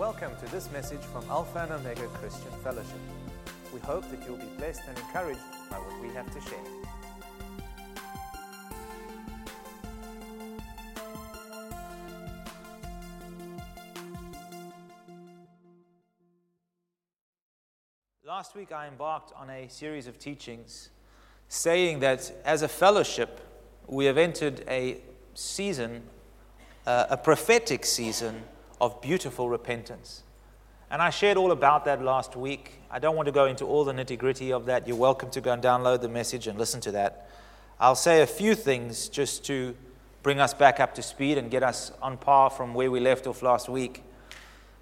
Welcome to this message from Alpha and Omega Christian Fellowship. We hope that you'll be blessed and encouraged by what we have to share. Last week, I embarked on a series of teachings saying that as a fellowship, we have entered a season, uh, a prophetic season of beautiful repentance. And I shared all about that last week. I don't want to go into all the nitty gritty of that. You're welcome to go and download the message and listen to that. I'll say a few things just to bring us back up to speed and get us on par from where we left off last week.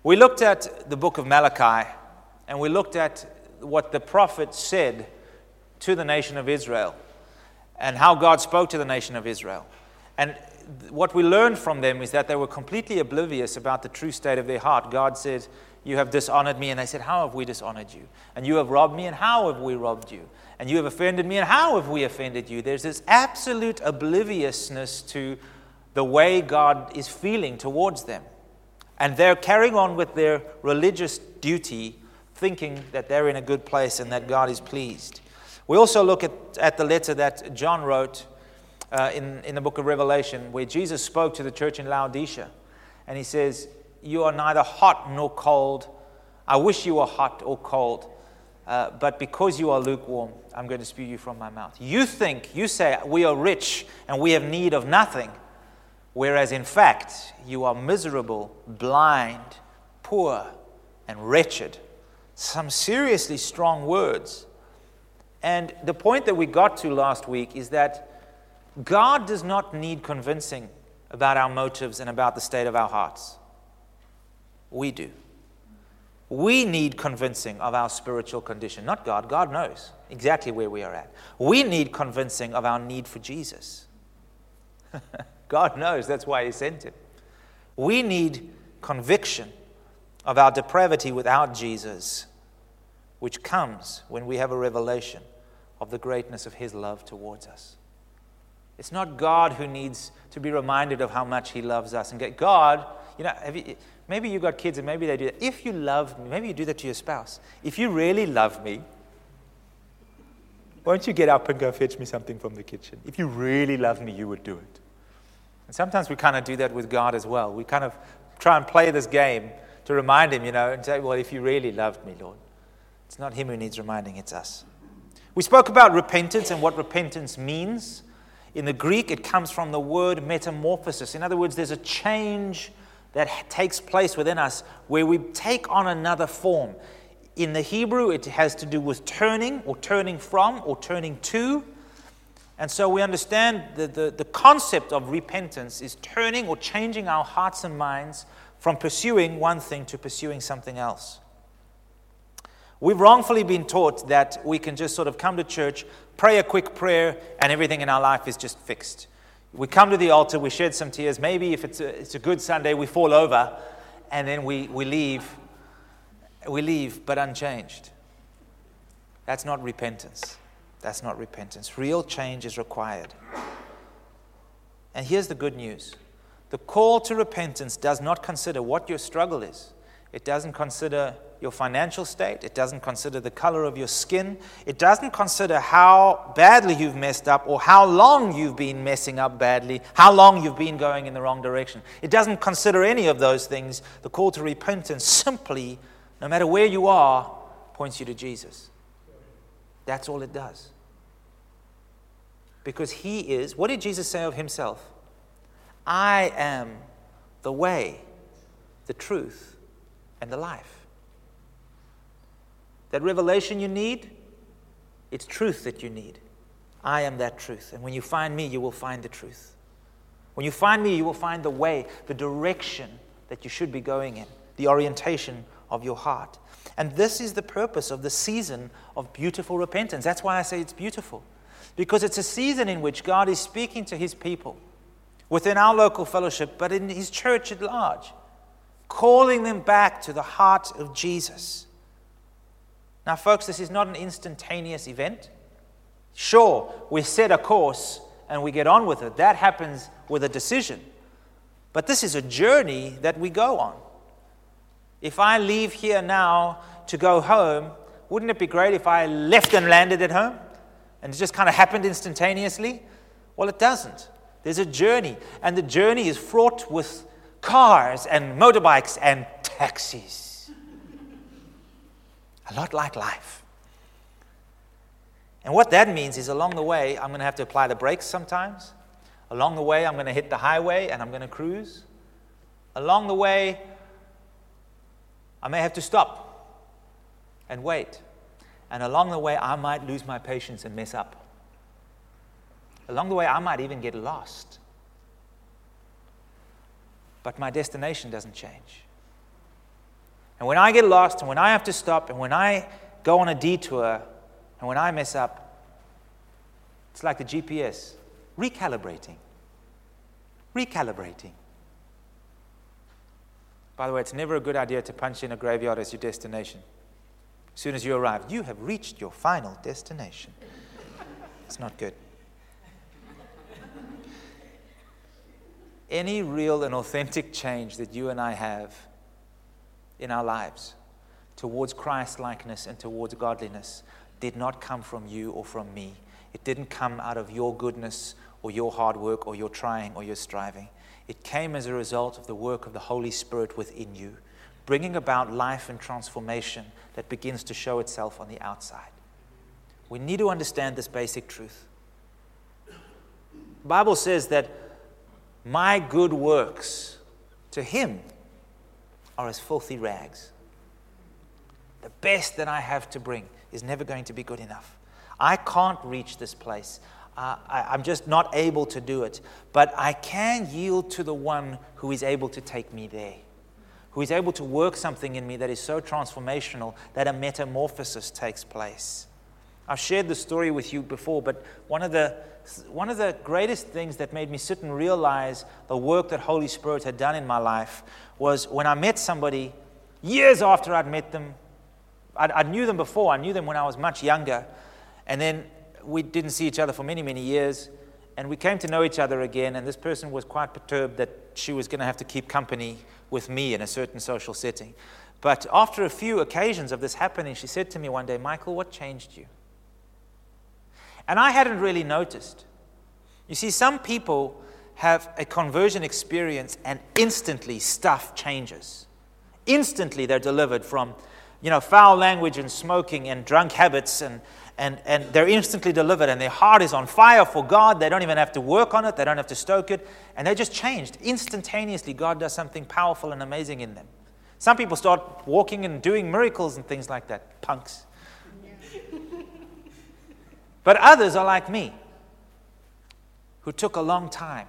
We looked at the book of Malachi and we looked at what the prophet said to the nation of Israel and how God spoke to the nation of Israel. And what we learned from them is that they were completely oblivious about the true state of their heart. God said, You have dishonored me. And they said, How have we dishonored you? And you have robbed me. And how have we robbed you? And you have offended me. And how have we offended you? There's this absolute obliviousness to the way God is feeling towards them. And they're carrying on with their religious duty, thinking that they're in a good place and that God is pleased. We also look at, at the letter that John wrote uh, in, in the book of Revelation where Jesus spoke to the church in Laodicea. And he says, You are neither hot nor cold. I wish you were hot or cold. Uh, but because you are lukewarm, I'm going to spew you from my mouth. You think, you say, we are rich and we have need of nothing, whereas in fact, you are miserable, blind, poor, and wretched. Some seriously strong words. And the point that we got to last week is that God does not need convincing about our motives and about the state of our hearts. We do. We need convincing of our spiritual condition, not God. God knows exactly where we are at. We need convincing of our need for Jesus. God knows that's why He sent Him. We need conviction of our depravity without Jesus, which comes when we have a revelation of the greatness of His love towards us. It's not God who needs to be reminded of how much He loves us. And get God, you know, you, maybe you've got kids and maybe they do that. If you love me, maybe you do that to your spouse. If you really love me, won't you get up and go fetch me something from the kitchen? If you really love me, you would do it. And sometimes we kind of do that with God as well. We kind of try and play this game to remind Him, you know, and say, well, if you really loved me, Lord. It's not Him who needs reminding, it's us. We spoke about repentance and what repentance means. In the Greek, it comes from the word metamorphosis. In other words, there's a change that takes place within us where we take on another form. In the Hebrew, it has to do with turning or turning from or turning to. And so we understand that the, the concept of repentance is turning or changing our hearts and minds from pursuing one thing to pursuing something else. We've wrongfully been taught that we can just sort of come to church, pray a quick prayer, and everything in our life is just fixed. We come to the altar, we shed some tears. Maybe if it's a, it's a good Sunday, we fall over, and then we, we leave. We leave, but unchanged. That's not repentance. That's not repentance. Real change is required. And here's the good news the call to repentance does not consider what your struggle is, it doesn't consider your financial state. It doesn't consider the color of your skin. It doesn't consider how badly you've messed up or how long you've been messing up badly, how long you've been going in the wrong direction. It doesn't consider any of those things. The call to repentance simply, no matter where you are, points you to Jesus. That's all it does. Because he is, what did Jesus say of himself? I am the way, the truth, and the life. That revelation you need, it's truth that you need. I am that truth. And when you find me, you will find the truth. When you find me, you will find the way, the direction that you should be going in, the orientation of your heart. And this is the purpose of the season of beautiful repentance. That's why I say it's beautiful. Because it's a season in which God is speaking to his people within our local fellowship, but in his church at large, calling them back to the heart of Jesus. Now, folks, this is not an instantaneous event. Sure, we set a course and we get on with it. That happens with a decision. But this is a journey that we go on. If I leave here now to go home, wouldn't it be great if I left and landed at home? And it just kind of happened instantaneously? Well, it doesn't. There's a journey, and the journey is fraught with cars and motorbikes and taxis. a lot like life. And what that means is along the way, I'm going to have to apply the brakes sometimes. Along the way, I'm going to hit the highway and I'm going to cruise. Along the way, I may have to stop and wait. And along the way, I might lose my patience and mess up. Along the way, I might even get lost. But my destination doesn't change. And when I get lost, and when I have to stop, and when I go on a detour, and when I mess up, it's like the GPS recalibrating. Recalibrating. By the way, it's never a good idea to punch in a graveyard as your destination. As soon as you arrive, you have reached your final destination. It's not good. Any real and authentic change that you and I have in our lives towards Christ likeness and towards godliness did not come from you or from me. It didn't come out of your goodness or your hard work or your trying or your striving. It came as a result of the work of the Holy Spirit within you, bringing about life and transformation that begins to show itself on the outside. We need to understand this basic truth. The Bible says that my good works to him are as filthy rags. The best that I have to bring is never going to be good enough. I can't reach this place. Uh, I, am just not able to do it. But I can yield to the one who is able to take me there, who is able to work something in me that is so transformational that a metamorphosis takes place. I've shared the story with you before, but one of the one of the greatest things that made me sit and realize the work that Holy Spirit had done in my life was when I met somebody years after I'd met them I, I knew them before. I knew them when I was much younger. And then we didn't see each other for many, many years. And we came to know each other again. And this person was quite perturbed that she was going to have to keep company with me in a certain social setting. But after a few occasions of this happening, she said to me one day, Michael, what changed you? And I hadn't really noticed. You see, some people have a conversion experience and instantly stuff changes. Instantly they're delivered from you know, foul language and smoking and drunk habits, and, and, and they're instantly delivered, and their heart is on fire for God. They don't even have to work on it, they don't have to stoke it, and they're just changed. Instantaneously, God does something powerful and amazing in them. Some people start walking and doing miracles and things like that. Punks. but others are like me, who took a long time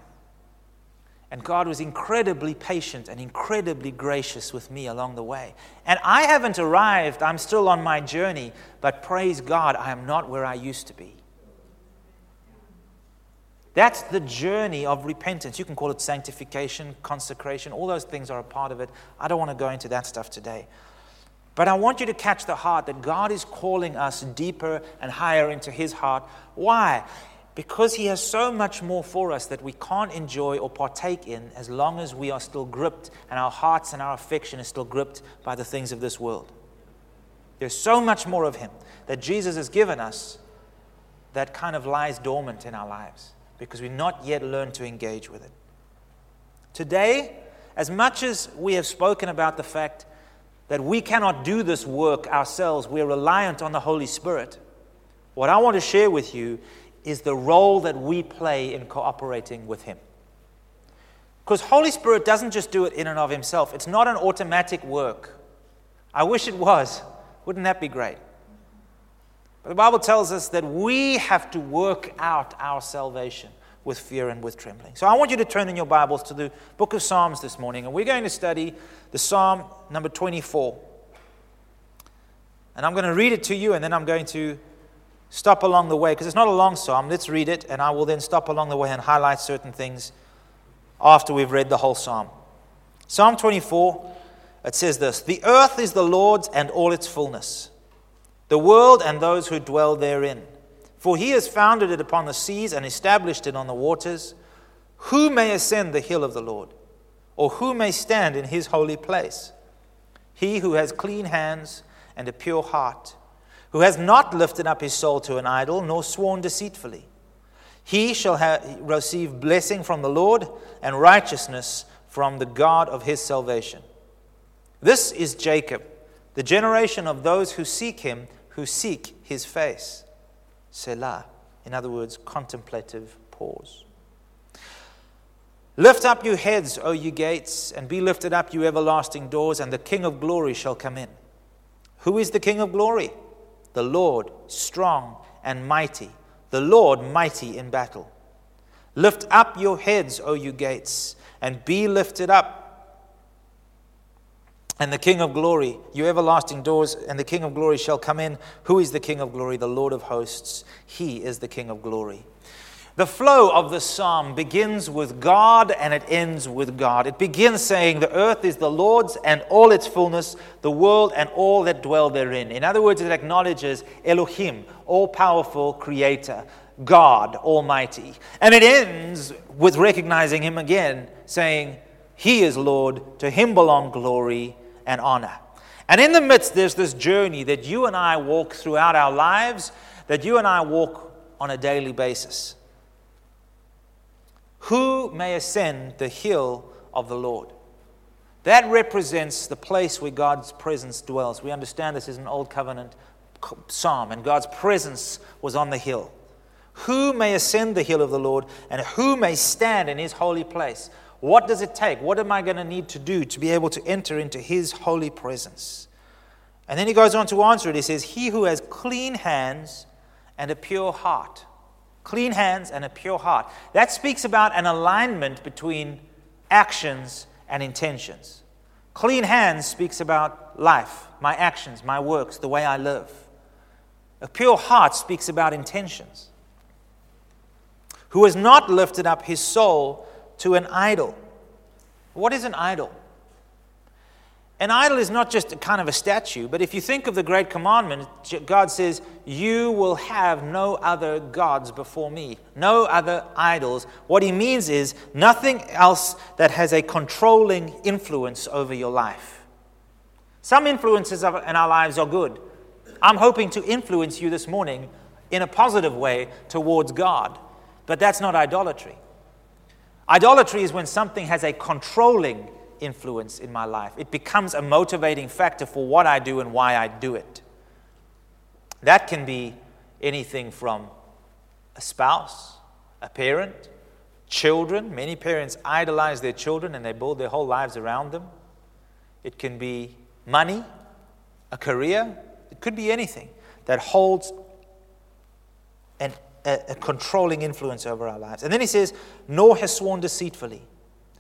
and God was incredibly patient and incredibly gracious with me along the way. And I haven't arrived, I'm still on my journey, but praise God, I am not where I used to be. That's the journey of repentance. You can call it sanctification, consecration, all those things are a part of it. I don't want to go into that stuff today. But I want you to catch the heart that God is calling us deeper and higher into His heart. Why? because He has so much more for us that we can't enjoy or partake in as long as we are still gripped and our hearts and our affection is still gripped by the things of this world. There's so much more of Him that Jesus has given us that kind of lies dormant in our lives because we've not yet learned to engage with it. Today, as much as we have spoken about the fact that we cannot do this work ourselves, we're reliant on the Holy Spirit. What I want to share with you is the role that we play in cooperating with Him. Because Holy Spirit doesn't just do it in and of Himself, it's not an automatic work. I wish it was. Wouldn't that be great? But the Bible tells us that we have to work out our salvation with fear and with trembling. So I want you to turn in your Bibles to the book of Psalms this morning, and we're going to study the Psalm number 24. And I'm going to read it to you, and then I'm going to stop along the way, because it's not a long psalm. Let's read it, and I will then stop along the way and highlight certain things after we've read the whole psalm. Psalm 24, it says this The earth is the Lord's and all its fullness, the world and those who dwell therein. For he has founded it upon the seas and established it on the waters. Who may ascend the hill of the Lord? Or who may stand in his holy place? he who has clean hands and a pure heart, who has not lifted up his soul to an idol, nor sworn deceitfully. He shall receive blessing from the Lord and righteousness from the God of his salvation. This is Jacob, the generation of those who seek him, who seek his face. Selah. In other words, contemplative pause. Lift up your heads, O you gates, and be lifted up, you everlasting doors, and the King of glory shall come in. Who is the King of glory? The Lord, strong and mighty, the Lord mighty in battle. Lift up your heads, O you gates, and be lifted up. And the King of glory, you everlasting doors, and the King of glory shall come in. Who is the King of glory? The Lord of hosts. He is the King of glory. The flow of the psalm begins with God and it ends with God. It begins saying, The earth is the Lord's and all its fullness, the world and all that dwell therein. In other words, it acknowledges Elohim, all powerful creator, God Almighty. And it ends with recognizing Him again, saying, He is Lord, to Him belong glory and honor. And in the midst, there's this journey that you and I walk throughout our lives, that you and I walk on a daily basis. Who may ascend the hill of the Lord? That represents the place where God's presence dwells. We understand this is an old covenant psalm, and God's presence was on the hill. Who may ascend the hill of the Lord, and who may stand in his holy place? What does it take? What am I going to need to do to be able to enter into his holy presence? And then he goes on to answer it. He says, He who has clean hands and a pure heart clean hands and a pure heart. That speaks about an alignment between actions and intentions. Clean hands speaks about life, my actions, my works, the way I live. A pure heart speaks about intentions. Who has not lifted up his soul to an idol. What is an idol? An idol is not just a kind of a statue, but if you think of the great commandment, God says, You will have no other gods before me, no other idols. What he means is nothing else that has a controlling influence over your life. Some influences in our lives are good. I'm hoping to influence you this morning in a positive way towards God, but that's not idolatry. Idolatry is when something has a controlling influence in my life. It becomes a motivating factor for what I do and why I do it. That can be anything from a spouse, a parent, children. Many parents idolize their children and they build their whole lives around them. It can be money, a career, it could be anything that holds an, a, a controlling influence over our lives. And then he says, nor has sworn deceitfully.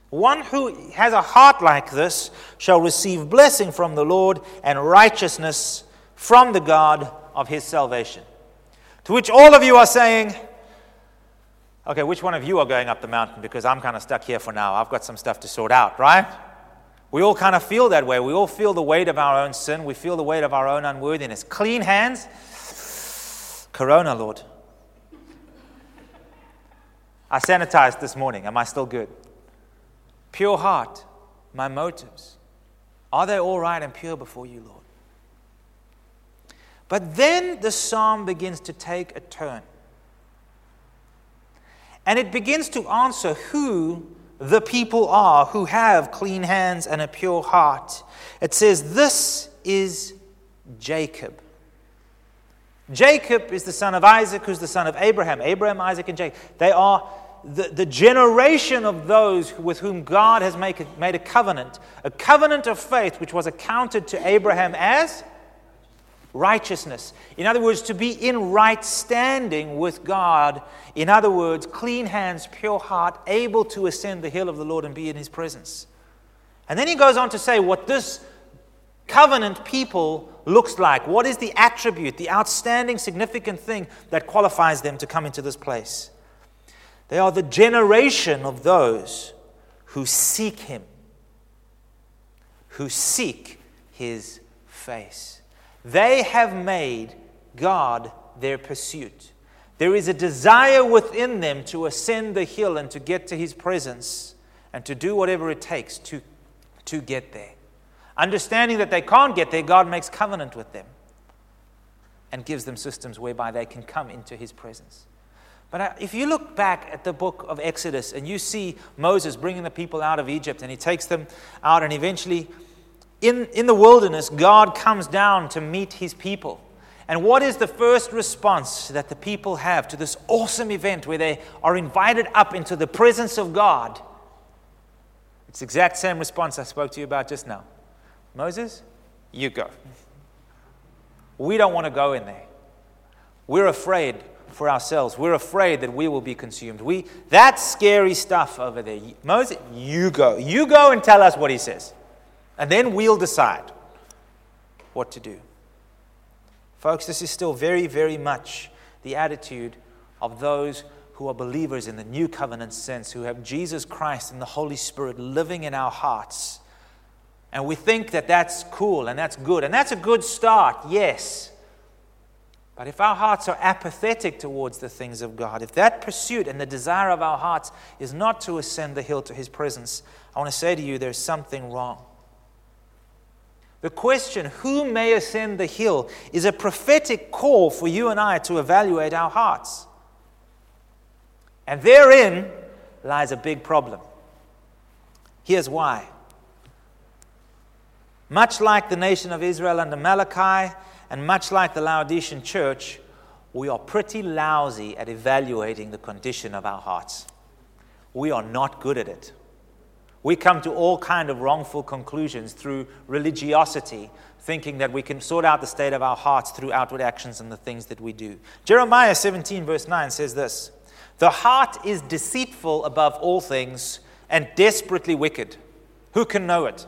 One who has a heart like this shall receive blessing from the Lord and righteousness from the God of his salvation. To which all of you are saying, okay, which one of you are going up the mountain? Because I'm kind of stuck here for now. I've got some stuff to sort out, right? We all kind of feel that way. We all feel the weight of our own sin. We feel the weight of our own unworthiness. Clean hands. Corona, Lord. I sanitized this morning. Am I still good? Pure heart, my motives. Are they all right and pure before you, Lord? But then the psalm begins to take a turn. And it begins to answer who the people are who have clean hands and a pure heart. It says, This is Jacob. Jacob is the son of Isaac, who's the son of Abraham. Abraham, Isaac, and Jacob. They are the, the generation of those with whom God has make, made a covenant, a covenant of faith which was accounted to Abraham as righteousness. In other words, to be in right standing with God. In other words, clean hands, pure heart, able to ascend the hill of the Lord and be in his presence. And then he goes on to say what this covenant people looks like. What is the attribute, the outstanding, significant thing that qualifies them to come into this place? They are the generation of those who seek Him, who seek His face. They have made God their pursuit. There is a desire within them to ascend the hill and to get to His presence and to do whatever it takes to, to get there. Understanding that they can't get there, God makes covenant with them and gives them systems whereby they can come into his presence. But if you look back at the book of Exodus and you see Moses bringing the people out of Egypt and he takes them out, and eventually in, in the wilderness, God comes down to meet his people. And what is the first response that the people have to this awesome event where they are invited up into the presence of God? It's the exact same response I spoke to you about just now. Moses, you go. We don't want to go in there. We're afraid for ourselves. We're afraid that we will be consumed. We that's scary stuff over there. Moses, you go. You go and tell us what he says. And then we'll decide what to do. Folks, this is still very, very much the attitude of those who are believers in the new covenant sense, who have Jesus Christ and the Holy Spirit living in our hearts. And we think that that's cool and that's good. And that's a good start, yes. But if our hearts are apathetic towards the things of God, if that pursuit and the desire of our hearts is not to ascend the hill to His presence, I want to say to you there's something wrong. The question, who may ascend the hill, is a prophetic call for you and I to evaluate our hearts. And therein lies a big problem. Here's why. Much like the nation of Israel under Malachi, and much like the Laodicean church, we are pretty lousy at evaluating the condition of our hearts. We are not good at it. We come to all kind of wrongful conclusions through religiosity, thinking that we can sort out the state of our hearts through outward actions and the things that we do. Jeremiah 17, verse 9 says this The heart is deceitful above all things and desperately wicked. Who can know it?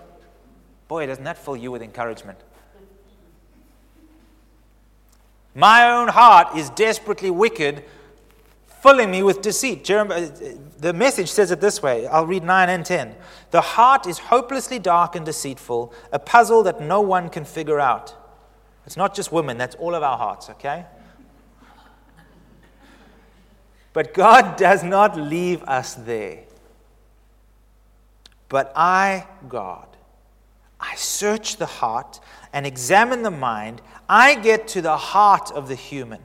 Boy, doesn't that fill you with encouragement? My own heart is desperately wicked, filling me with deceit. Jeremiah, uh, the message says it this way. I'll read 9 and 10. The heart is hopelessly dark and deceitful, a puzzle that no one can figure out. It's not just women, that's all of our hearts, okay? But God does not leave us there. But I, God, I search the heart and examine the mind. I get to the heart of the human.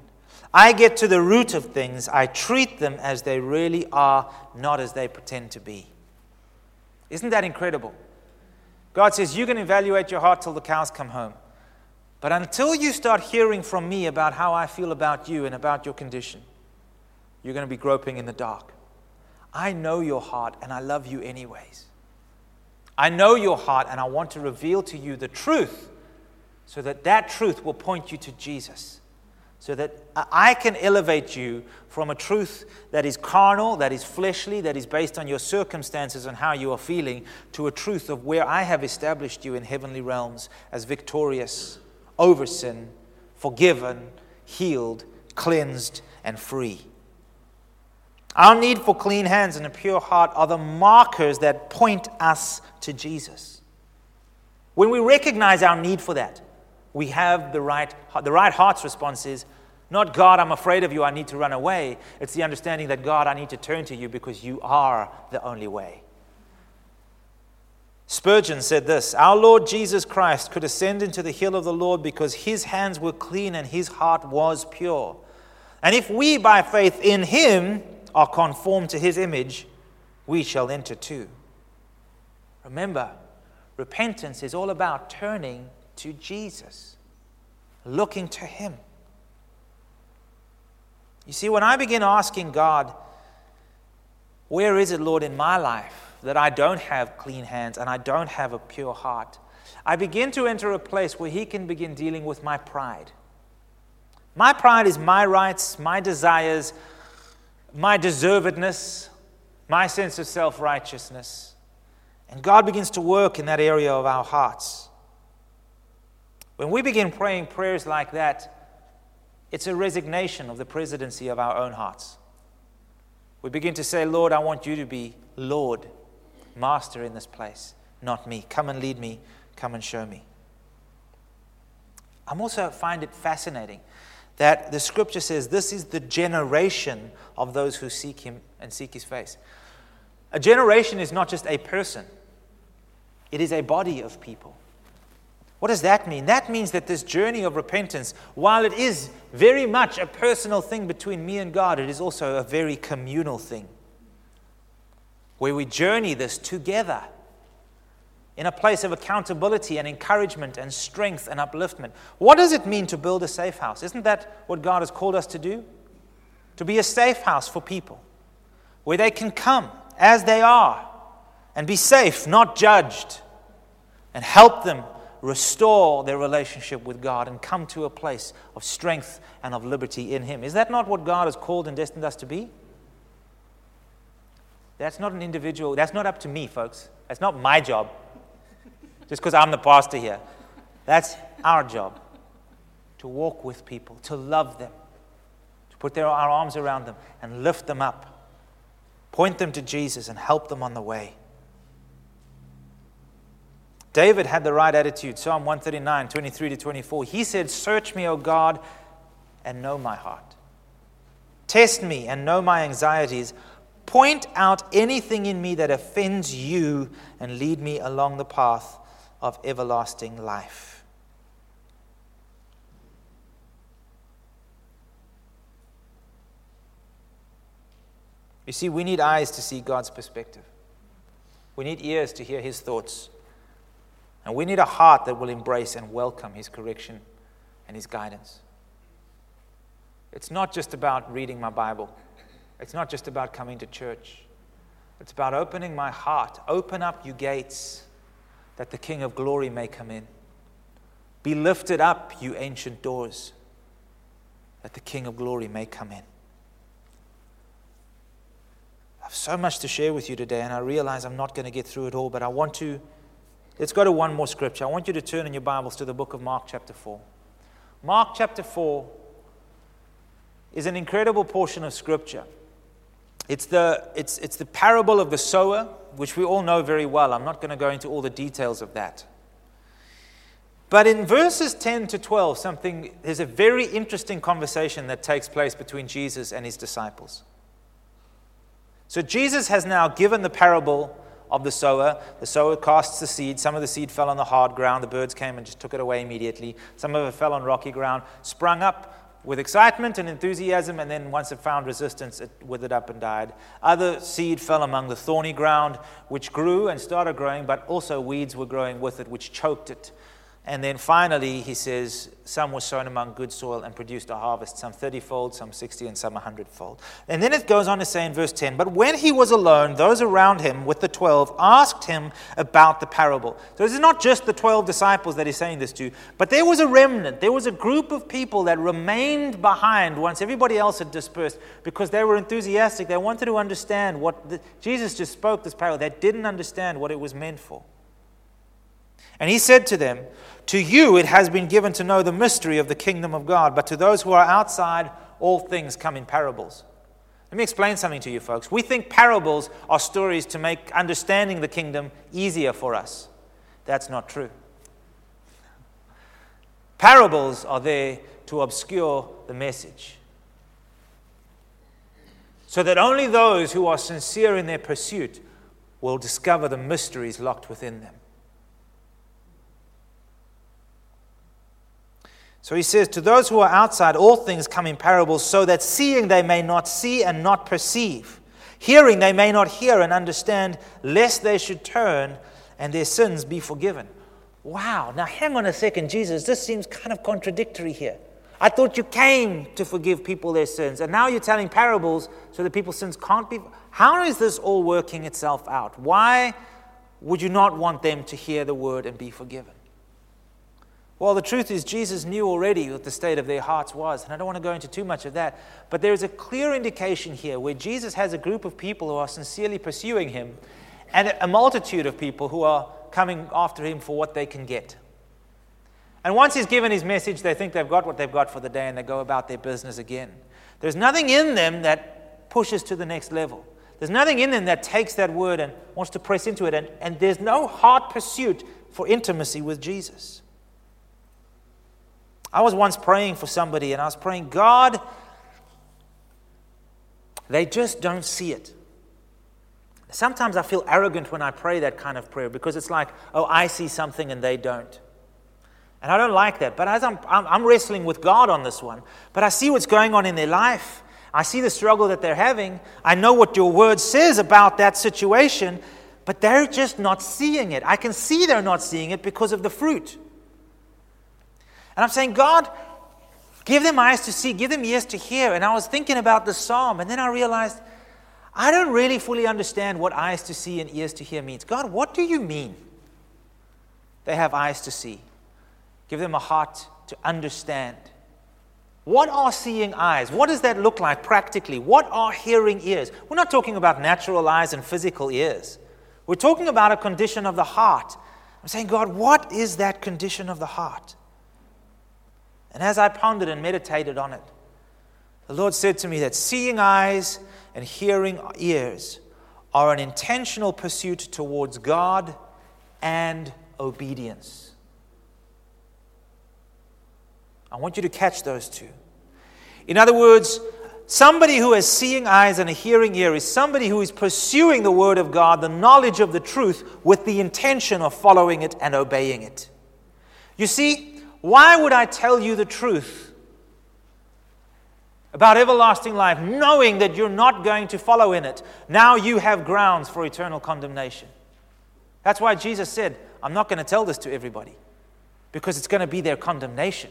I get to the root of things. I treat them as they really are, not as they pretend to be. Isn't that incredible? God says, You can evaluate your heart till the cows come home. But until you start hearing from me about how I feel about you and about your condition, you're going to be groping in the dark. I know your heart and I love you anyways. I know your heart and I want to reveal to you the truth so that that truth will point you to Jesus. So that I can elevate you from a truth that is carnal, that is fleshly, that is based on your circumstances and how you are feeling, to a truth of where I have established you in heavenly realms as victorious, over sin, forgiven, healed, cleansed, and free. Our need for clean hands and a pure heart are the markers that point us to Jesus. When we recognize our need for that, we have the right, the right heart's response is not God, I'm afraid of you, I need to run away. It's the understanding that God, I need to turn to you because you are the only way. Spurgeon said this Our Lord Jesus Christ could ascend into the hill of the Lord because his hands were clean and his heart was pure. And if we, by faith in him, are conformed to his image, we shall enter too. Remember, repentance is all about turning to Jesus, looking to him. You see, when I begin asking God, where is it, Lord, in my life that I don't have clean hands and I don't have a pure heart? I begin to enter a place where He can begin dealing with my pride. My pride is my rights, my desires, my deservedness, my sense of self righteousness. And God begins to work in that area of our hearts. When we begin praying prayers like that, it's a resignation of the presidency of our own hearts. We begin to say, Lord, I want you to be Lord, Master in this place, not me. Come and lead me, come and show me. I'm also find it fascinating that the scripture says this is the generation of those who seek him and seek his face. A generation is not just a person, it is a body of people. What does that mean? That means that this journey of repentance, while it is very much a personal thing between me and God, it is also a very communal thing where we journey this together in a place of accountability and encouragement and strength and upliftment. What does it mean to build a safe house? Isn't that what God has called us to do? To be a safe house for people where they can come as they are and be safe, not judged, and help them restore their relationship with God and come to a place of strength and of liberty in Him. Is that not what God has called and destined us to be? That's not an individual, that's not up to me, folks. That's not my job, just because I'm the pastor here. That's our job to walk with people, to love them, to put their, our arms around them and lift them up, point them to Jesus and help them on the way. David had the right attitude. Psalm 139, 23 to 24. He said, Search me, O God, and know my heart. Test me and know my anxieties. Point out anything in me that offends you and lead me along the path of everlasting life. You see, we need eyes to see God's perspective. We need ears to hear his thoughts. And we need a heart that will embrace and welcome His correction and His guidance. It's not just about reading my Bible, it's not just about coming to church. It's about opening my heart. Open up, your gates, that the King of glory may come in. Be lifted up, you ancient doors, that the King of glory may come in. I have so much to share with you today, and I realize I'm not going to get through it all, but I want to Let's go to one more scripture. I want you to turn in your Bibles to the book of Mark, chapter 4. Mark, chapter 4 is an incredible portion of scripture. It's the, it's, it's the parable of the sower, which we all know very well. I'm not going to go into all the details of that. But in verses 10 to 12, something, there's a very interesting conversation that takes place between Jesus and his disciples. So Jesus has now given the parable of the sower. The sower casts the seed. Some of the seed fell on the hard ground. The birds came and just took it away immediately. Some of it fell on rocky ground, sprung up with excitement and enthusiasm, and then once it found resistance, it withered up and died. Other seed fell among the thorny ground, which grew and started growing, but also weeds were growing with it, which choked it. And then finally, he says, some were sown among good soil and produced a harvest, some 30 fold, some 60, and some 100 fold. And then it goes on to say in verse 10 But when he was alone, those around him with the 12 asked him about the parable. So this is not just the 12 disciples that he's saying this to, but there was a remnant. There was a group of people that remained behind once everybody else had dispersed because they were enthusiastic. They wanted to understand what the, Jesus just spoke this parable. They didn't understand what it was meant for. And he said to them, To you it has been given to know the mystery of the kingdom of God, but to those who are outside, all things come in parables. Let me explain something to you, folks. We think parables are stories to make understanding the kingdom easier for us. That's not true. Parables are there to obscure the message. So that only those who are sincere in their pursuit will discover the mysteries locked within them. So he says, To those who are outside, all things come in parables, so that seeing they may not see and not perceive, hearing they may not hear and understand, lest they should turn and their sins be forgiven. Wow, now hang on a second, Jesus, this seems kind of contradictory here. I thought you came to forgive people their sins, and now you're telling parables so that people's sins can't be. How is this all working itself out? Why would you not want them to hear the word and be forgiven? Well, the truth is, Jesus knew already what the state of their hearts was, and I don't want to go into too much of that. But there is a clear indication here where Jesus has a group of people who are sincerely pursuing him, and a multitude of people who are coming after him for what they can get. And once he's given his message, they think they've got what they've got for the day and they go about their business again. There's nothing in them that pushes to the next level. There's nothing in them that takes that word and wants to press into it, and, and there's no heart pursuit for intimacy with Jesus. I was once praying for somebody and I was praying, God, they just don't see it. Sometimes I feel arrogant when I pray that kind of prayer because it's like, oh, I see something and they don't. And I don't like that. But as I'm, I'm, wrestling with God on this one, but I see what's going on in their life. I see the struggle that they're having. I know what your word says about that situation, but they're just not seeing it. I can see they're not seeing it because of the fruit. And I'm saying, God, give them eyes to see, give them ears to hear. And I was thinking about the psalm, and then I realized I don't really fully understand what eyes to see and ears to hear means. God, what do you mean? They have eyes to see. Give them a heart to understand. What are seeing eyes? What does that look like practically? What are hearing ears? We're not talking about natural eyes and physical ears. We're talking about a condition of the heart. I'm saying, God, what is that condition of the heart? And as I pondered and meditated on it, the Lord said to me that seeing eyes and hearing ears are an intentional pursuit towards God and obedience. I want you to catch those two. In other words, somebody who has seeing eyes and a hearing ear is somebody who is pursuing the Word of God, the knowledge of the truth, with the intention of following it and obeying it. You see, why would I tell you the truth about everlasting life, knowing that you're not going to follow in it? Now you have grounds for eternal condemnation. That's why Jesus said, I'm not going to tell this to everybody because it's going to be their condemnation.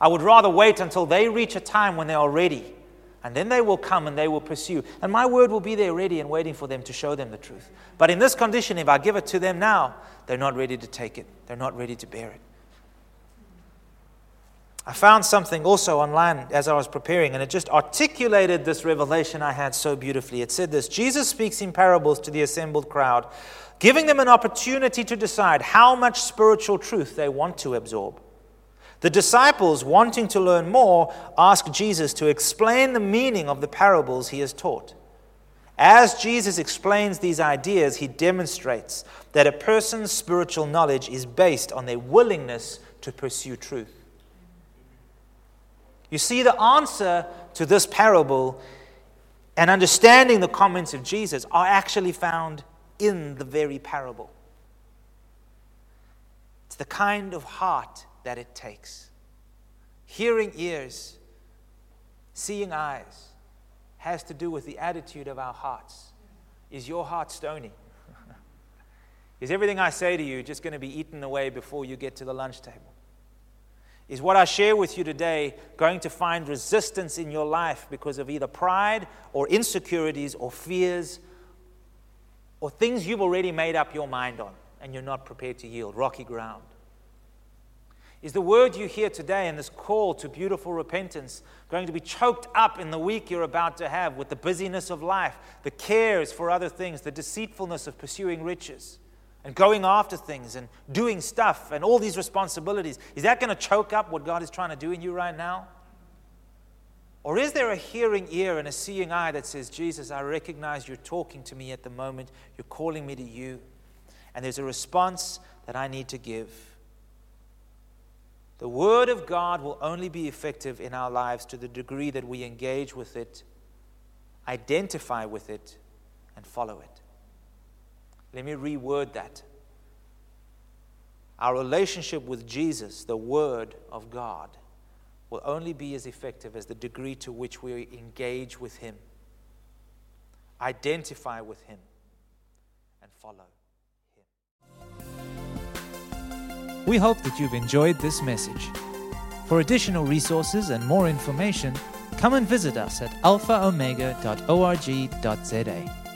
I would rather wait until they reach a time when they are ready. And then they will come and they will pursue. And my word will be there ready and waiting for them to show them the truth. But in this condition, if I give it to them now, they're not ready to take it, they're not ready to bear it. I found something also online as I was preparing, and it just articulated this revelation I had so beautifully. It said this Jesus speaks in parables to the assembled crowd, giving them an opportunity to decide how much spiritual truth they want to absorb. The disciples, wanting to learn more, ask Jesus to explain the meaning of the parables he has taught. As Jesus explains these ideas, he demonstrates that a person's spiritual knowledge is based on their willingness to pursue truth. You see, the answer to this parable and understanding the comments of Jesus are actually found in the very parable. It's the kind of heart that it takes. Hearing ears, seeing eyes has to do with the attitude of our hearts. Is your heart stony? Is everything I say to you just going to be eaten away before you get to the lunch table? Is what I share with you today going to find resistance in your life because of either pride or insecurities or fears or things you've already made up your mind on and you're not prepared to yield? Rocky ground. Is the word you hear today and this call to beautiful repentance going to be choked up in the week you're about to have with the busyness of life, the cares for other things, the deceitfulness of pursuing riches, and going after things and doing stuff and all these responsibilities? Is that going to choke up what God is trying to do in you right now? Or is there a hearing ear and a seeing eye that says, Jesus, I recognize you're talking to me at the moment, you're calling me to you, and there's a response that I need to give? The Word of God will only be effective in our lives to the degree that we engage with it, identify with it, and follow it. Let me reword that. Our relationship with Jesus, the Word of God, will only be as effective as the degree to which we engage with Him, identify with Him, and follow. Him. We hope that you've enjoyed this message. For additional resources and more information, come and visit us at alphaomega.org.za.